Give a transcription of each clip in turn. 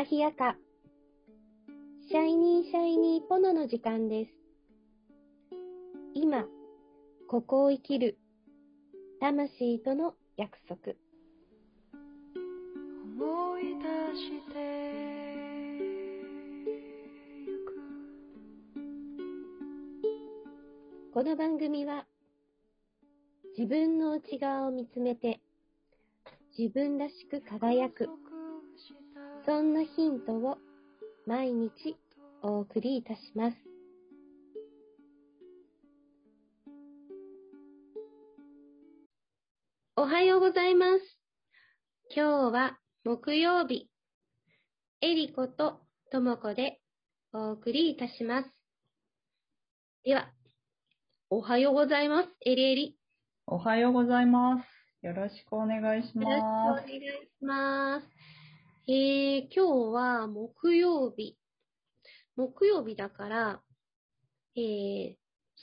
高飛やか。シャイニーシャイニーポノの時間です。今、ここを生きる、魂との約束。思い出してゆくこの番組は、自分の内側を見つめて、自分らしく輝く、そんなヒントを毎日お送りいたします。おはようございます。今日は木曜日、えりことともこでお送りいたします。では、おはようございます。えりえり。おはようございます。よろしくお願いしよろしくお願まいします。えー、今日は木曜日。木曜日だから、えー、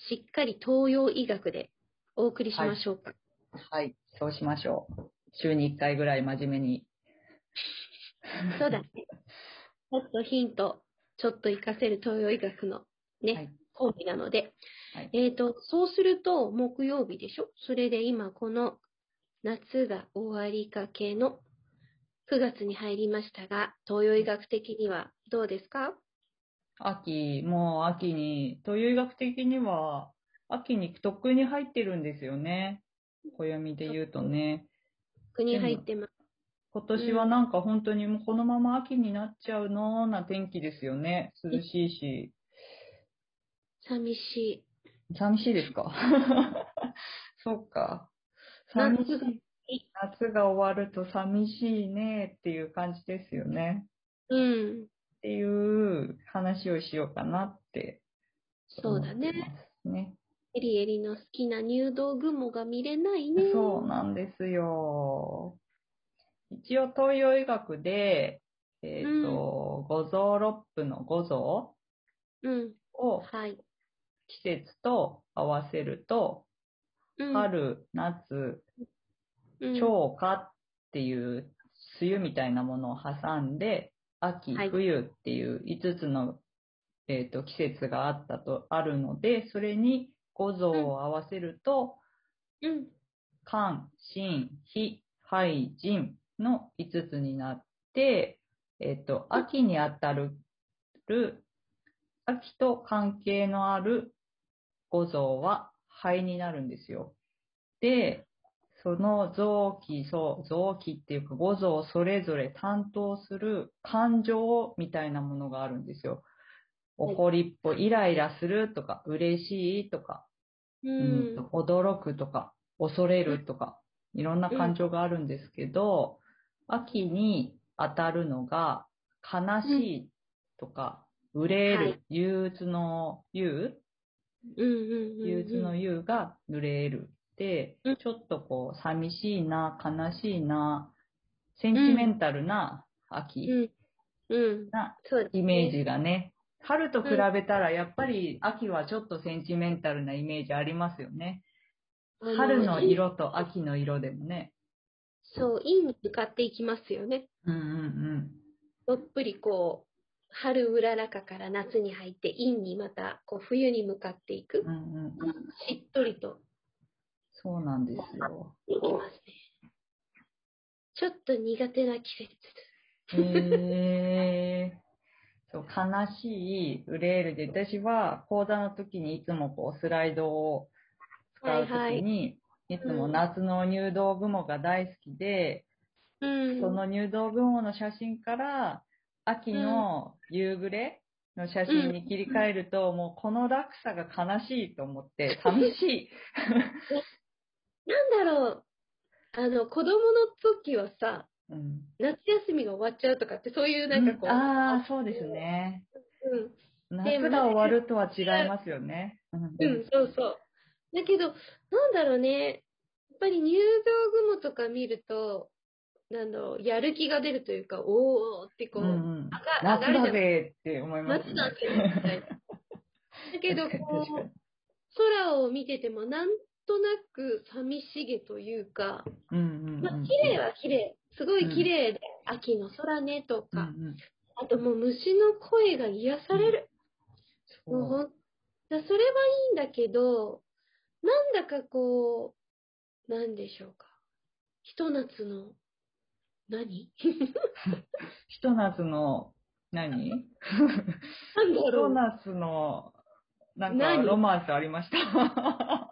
しっかり東洋医学でお送りしましょうか。す。はい、そうしましょう。週に1回ぐらい真面目に。そうだね。ちょっとヒント、ちょっと活かせる東洋医学のね、はいコンビなので。はいえっ、と、そうすると木曜日でしょ？それで今この夏が終わりかけの9月に入りましたが、東洋医学的にはどうですか？秋、もう秋に、という医学的には、秋にとっくに入ってるんですよね。暦で言うとね。国入ってます。今年はなんか本当にもうこのまま秋になっちゃうのな天気ですよね。涼しいし。寂し寂しいですかそっか。い。寂しい。夏が終わると寂しいねっていう感じですよね。うん。っていう話をしようかなってそうだね。エリエリの好きな入道雲が見れないね。そうなんですよ。一応東洋医学で、えっ、と、五臓六腑の五臓うん。をはい。季節と合わせると、うん、春、夏、うん、超夏っていう梅雨みたいなものを挟んで、秋、はい冬っていう5つの、えっと季節があったと、あるので、それに五臓を合わせると、うん。肝、心、脾、肺、腎の5つになって、えっと、秋にあたる、秋と関係のある五臓は肺になるんですよ。で、その臓器、そう、臓器っていうか五臓それぞれ担当する感情みたいなものがあるんですよ。はい怒りっぽい、イライラするとか、嬉しいとか、ううんん。と驚くとか、恐れるとか、いろんな感情があるんですけど、秋に当たるのが、悲しいとか、憂える、はい憂鬱の憂、うんうんうんうん。憂鬱の憂が憂える。でうん、ちょっとこう、寂しいな、悲しいな、センチメンタルな秋うん。うん。なイメージがね、春と比べたらやっぱり秋はちょっとセンチメンタルなイメージありますよね。あ春の色と秋の色でもね。そう、陰に向かっていきますよね。うんうんどっぷりこう、春うららかから夏に入って陰にまたこう冬に向かっていくうん。う。んうんうん。しっとりとそうなんですよ。ますね。ちょっと苦手な季節。へえ。そう、悲しいウレールで、私は講座の時にいつもこうスライドを使う時に、いつも夏の入道雲が大好きで、うん。その入道雲の写真から、秋の夕暮れの写真に切り替えると、もうこの落差が悲しいと思って、寂しい。なんだろう。あの、子供の時はさ、うん、夏休みが終わっちゃうとかって、そういうなんかこう、ああ、そうですね。うん、夏が終わるとは違いますよね。うんうん、そうそう。だけど、なんだろうね。やっぱり入道雲とか見ると、なんだろう、やる気が出るというか、おーってこう、うんうん上が夏だぜって思います夏だぜみたいな。だけど、こう、空を見てても、なんとなく寂しげというか、うんうんうんまあ、綺麗は綺麗。すごい綺麗で、秋の空ねとうんうか、ん。あともう虫の声が癒される。もうんだそれはいいんだけど、なんだかこう、なんでしょうか。ひと夏の、何？う。ひと夏の、何？なんひとだろう。夏の、なんか何？ロマンスありました？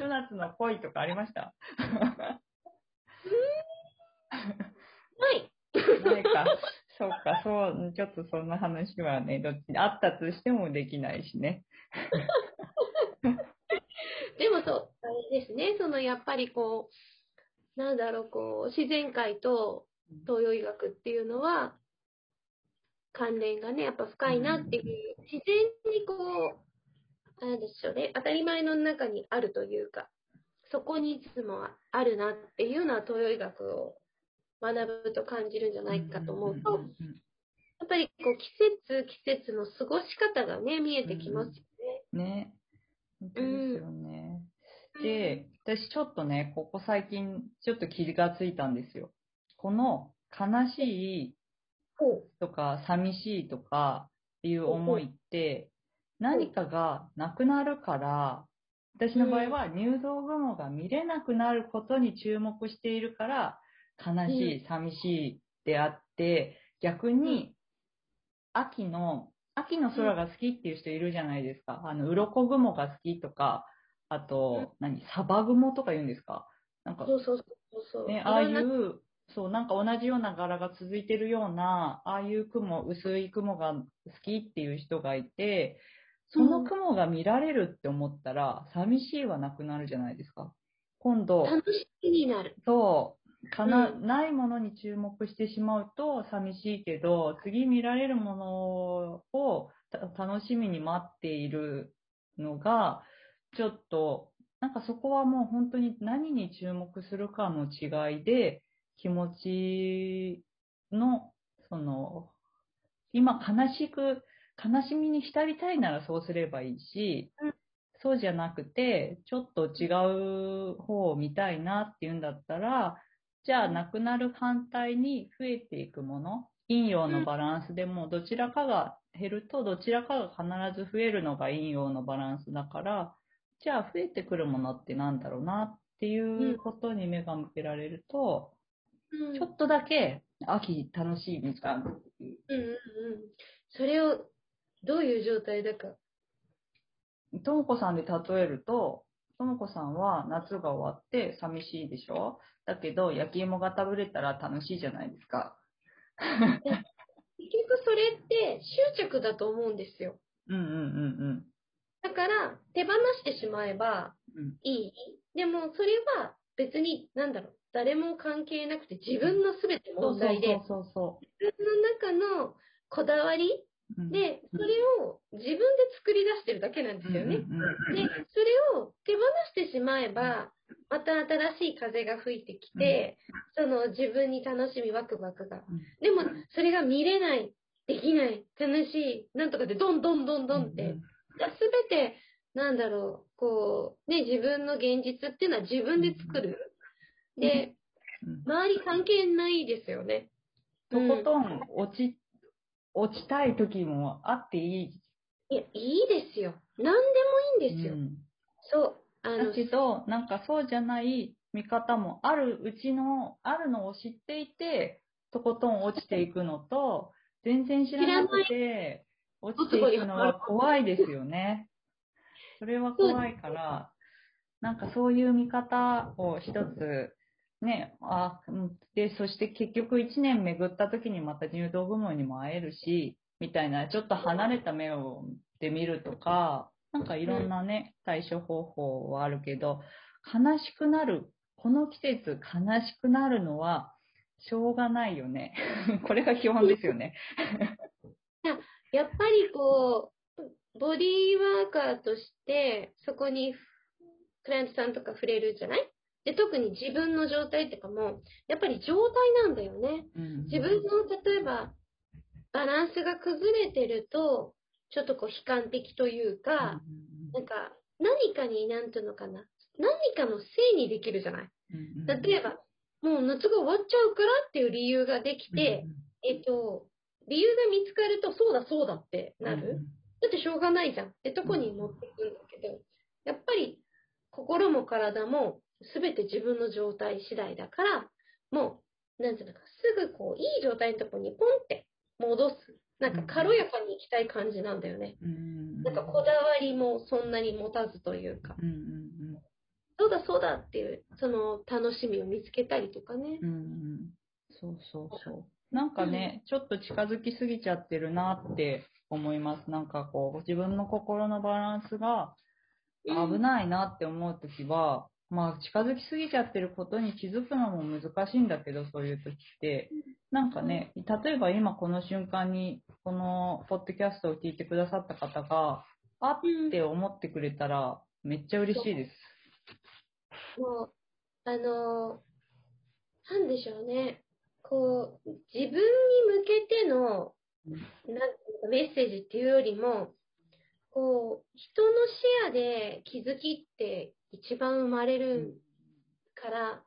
ひと夏の恋とかありました？ない。ないか。そうか、そう、ちょっとそんな話はね、どっちあったとしてもできないしね。でもそう、あれですね、そのやっぱりこう、なんだろう、こう、自然界と東洋医学っていうのは、関連がね、やっぱ深いなっていう、自然にこう、なんでしょうね、当たり前の中にあるというか、そこにいつもあるなっていうのは東洋医学を学ぶと感じるんじゃないかと思うと、んんやっぱりこう季節季節の過ごし方がね、見えてきますよね。うんね。本当ですよね。で、私ちょっとね、ここ最近ちょっと気がついたんですよ。この悲しいほとか寂しいとかっていう思いって何かがなくなるから、私の場合は入道雲が見れなくなることに注目しているから、悲しい、寂しいであって、逆に秋の、秋の空が好きっていう人いるじゃないですか。あの、鱗雲が好きとか、あと、何、サバ雲とか言うんですか？なんかう、そうそうそうそう。ね、ああいう、そう、なんか同じような柄が続いてるような、ああいう雲、薄い雲が好きっていう人がいて、その雲が見られるって思ったら、寂しいはなくなるじゃないですか。今度、楽しみになる。そう、かな、うんないものに注目してしまうと寂しいけど、次見られるものをた楽しみに待っているのが、ちょっと、なんかそこはもう本当に何に注目するかの違いで、気持ちの、その、今悲しく、悲しみに浸りたいならそうすればいいし、うんそうじゃなくて、ちょっと違う方を見たいなっていうんだったら、じゃあなくなる反対に増えていくもの、陰陽のバランスでもどちらかが減るとどちらかが必ず増えるのが陰陽のバランスだから、じゃあ増えてくるものってなんだろうなっていうことに目が向けられると、うんちょっとだけ秋楽しいみたいな。うんうんうん。それを、どういう状態だか。ともこさんで例えると、ともこさんは夏が終わって寂しいでしょ？だけど焼き芋が食べれたら楽しいじゃないですか。結局それって執着だと思うんですよ。うんうんうんだから、手放してしまえばうん。いい。でも、それは別に、なんだろう、誰も関係なくて自分の全て問題で、自分の中のこだわり。で、それを自分で作り出してるだけなんですよね。で、それを手放してしまえば、また新しい風が吹いてきて、その自分に楽しみ、ワクワクが。うんでも、それが見れない、できない、楽しい、なんとかで、どんどんどんどんって、すべて、なんだろう、こう、ね、自分の現実っていうのは自分で作る。で、うん周り関係ないですよね。とことん落ち、落ちたい時もあっていい？いや、いいですよ。何でもいいんですよ。うんそう。あのだ、けど、なんかそうじゃない見方もあるうちの、あるのを知っていて、とことん落ちていくのと、全然知らなくて、落ちていくのは怖いですよね。それは怖いから、なんかそういう見方を一つ、ね、あ、うんで、そして結局一年巡った時にまた入道雲にも会えるし、みたいな、ちょっと離れた目をで見るとか、なんかいろんなね、対処方法はあるけど、悲しくなる、この季節悲しくなるのは、しょうがないよね。これが基本ですよね。やっぱりこう、ボディーワーカーとして、そこにクライアントさんとか触れるじゃない？で、特に自分の状態とかも、やっぱり状態なんだよね。自分の、例えば、バランスが崩れてると、ちょっとこう悲観的というか、なんか、何かに、なんていうのかな、何かのせいにできるじゃない。例えば、もう夏が終わっちゃうからっていう理由ができて、えっと、理由が見つかると、そうだそうだってなる。だってしょうがないじゃん。ってとこに持ってくるんだけど、やっぱり心も体も全て自分の状態次第だから、もう、なんていうのか、すぐこう、いい状態のとこにポンって戻す。なんか軽やかに行きたい感じなんだよね。うんうんなんかこだわりもそんなに持たずというか、うんうんそうだそうだっていう、その楽しみを見つけたりとかねうん。うんうんそうそうそう。なんかね、ちょっと近づきすぎちゃってるなって思います。なんかこう、自分の心のバランスが危ないなって思うときは、まあ近づきすぎちゃってることに気づくのも難しいんだけど、そういう時って。なんかね、例えば今この瞬間に、このポッドキャストを聞いてくださった方が、あって思ってくれたら、めっちゃ嬉しいです。もう、あのーなんでしょうね。こう、自分に向けての、うんなんメッセージっていうよりも、こう、人の視野で気づきって一番生まれるから、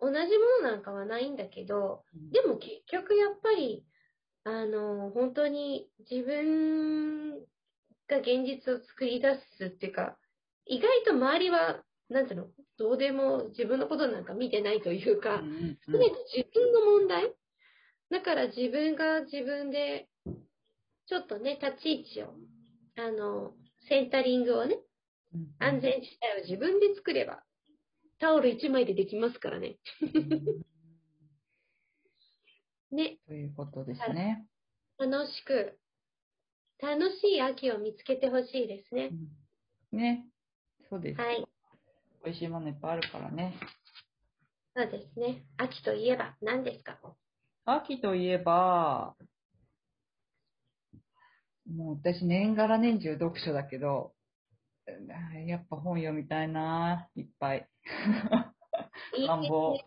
同じものなんかはないんだけど、でも結局やっぱり、あの、本当に自分が現実を作り出すっていうか、意外と周りは、なんていうの、どうでも自分のことなんか見てないというか、うんすべて自分の問題。だから自分が自分で、ちょっとね、立ち位置を、あの、センタリングをね、うん安全地帯を自分で作れば、タオル1枚でできますからね。ね、ということですね。楽しく、楽しい秋を見つけてほしいですね。ね。そうです。はい。美味しいものいっぱいあるからね。そうですね。秋といえば何ですか？秋といえば、もう私年がら年中読書だけど、あやっぱ本読みたいな、いっぱい。願望。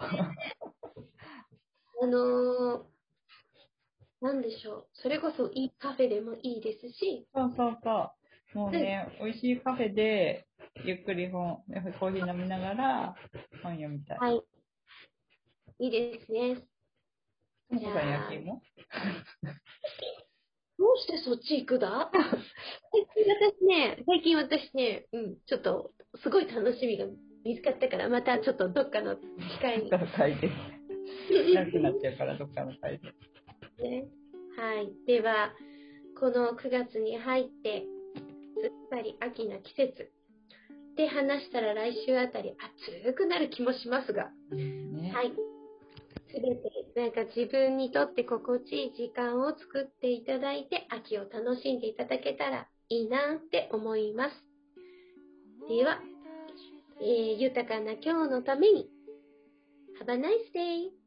あのー、なんでしょう。それこそいいカフェでもいいですし、そうそうそう。もうね、美味しいカフェで、ゆっくり本、コーヒー飲みながら本読みたい。はい。いいですね。ともこさん焼き芋どうしてそっち行くだ？私ね、最近私ね、うん、ちょっと、すごい楽しみが見つかったから、またちょっとどっかの機会に。なくなっちゃうから、どっかの。ね。はい。では、この9月に入って、すっかり秋な季節。で話したら来週あたり暑くなる気もしますが、ね。はい。すべて、なんか自分にとって心地いい時間を作っていただいて、秋を楽しんでいただけたらいいなって思います。では、えー豊かな今日のために、Have a nice day!